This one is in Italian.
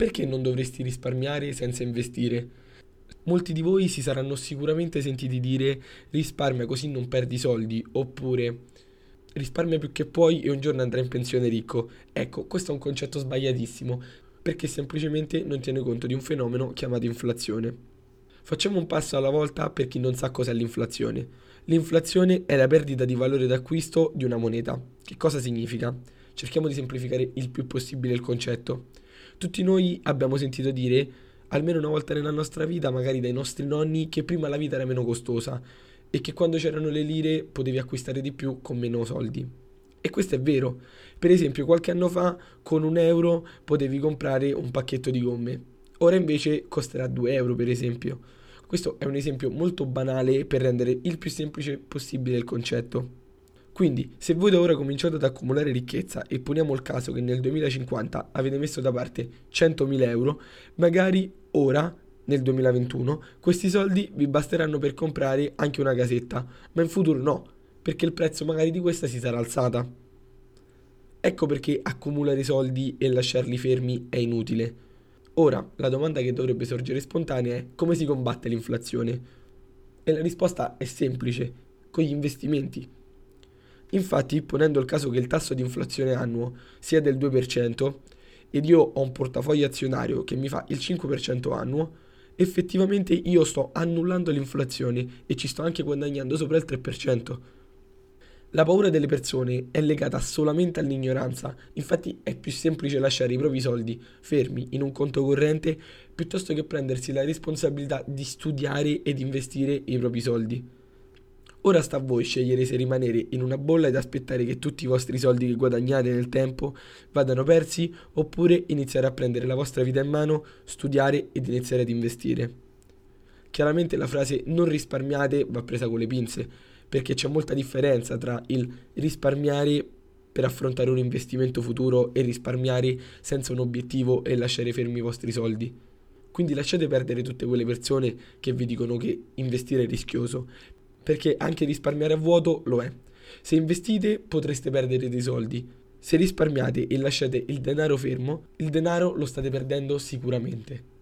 perché non dovresti risparmiare senza investire? Molti di voi si saranno sicuramente sentiti dire risparmia così non perdi soldi, oppure risparmia più che puoi e un giorno andrai in pensione ricco. Ecco, questo è un concetto sbagliatissimo, perché semplicemente non tiene conto di un fenomeno chiamato inflazione. Facciamo un passo alla volta per chi non sa cos'è l'inflazione. L'inflazione è la perdita di valore d'acquisto di una moneta. Che cosa significa? Cerchiamo di semplificare il più possibile il concetto. Tutti noi abbiamo sentito dire, almeno una volta nella nostra vita, magari dai nostri nonni, che prima la vita era meno costosa e che quando c'erano le lire potevi acquistare di più con meno soldi. E questo è vero. Per esempio, qualche anno fa con un euro potevi comprare un pacchetto di gomme. Ora invece costerà 2 euro, per esempio. Questo è un esempio molto banale per rendere il più semplice possibile il concetto. Quindi, se voi da ora cominciate ad accumulare ricchezza e poniamo il caso che nel 2050 avete messo da parte 100.000 euro, magari ora nel 2021, questi soldi vi basteranno per comprare anche una casetta, ma in futuro no, perché il prezzo magari di questa si sarà alzata. Ecco perché accumulare soldi e lasciarli fermi è inutile. Ora, la domanda che dovrebbe sorgere spontanea è come si combatte l'inflazione? E la risposta è semplice, con gli investimenti. Infatti, ponendo il caso che il tasso di inflazione annuo sia del 2% ed io ho un portafoglio azionario che mi fa il 5% annuo, effettivamente io sto annullando l'inflazione e ci sto anche guadagnando sopra il 3%. La paura delle persone è legata solamente all'ignoranza, infatti è più semplice lasciare i propri soldi fermi in un conto corrente piuttosto che prendersi la responsabilità di studiare ed investire i propri soldi. Ora sta a voi scegliere se rimanere in una bolla ed aspettare che tutti i vostri soldi che guadagnate nel tempo vadano persi oppure iniziare a prendere la vostra vita in mano, studiare ed iniziare ad investire. Chiaramente la frase non risparmiate va presa con le pinze, perché c'è molta differenza tra il risparmiare per affrontare un investimento futuro e risparmiare senza un obiettivo e lasciare fermi i vostri soldi. Quindi lasciate perdere tutte quelle persone che vi dicono che investire è rischioso, perché anche risparmiare a vuoto lo è. Se investite potreste perdere dei soldi. Se risparmiate e lasciate il denaro fermo, il denaro lo state perdendo sicuramente.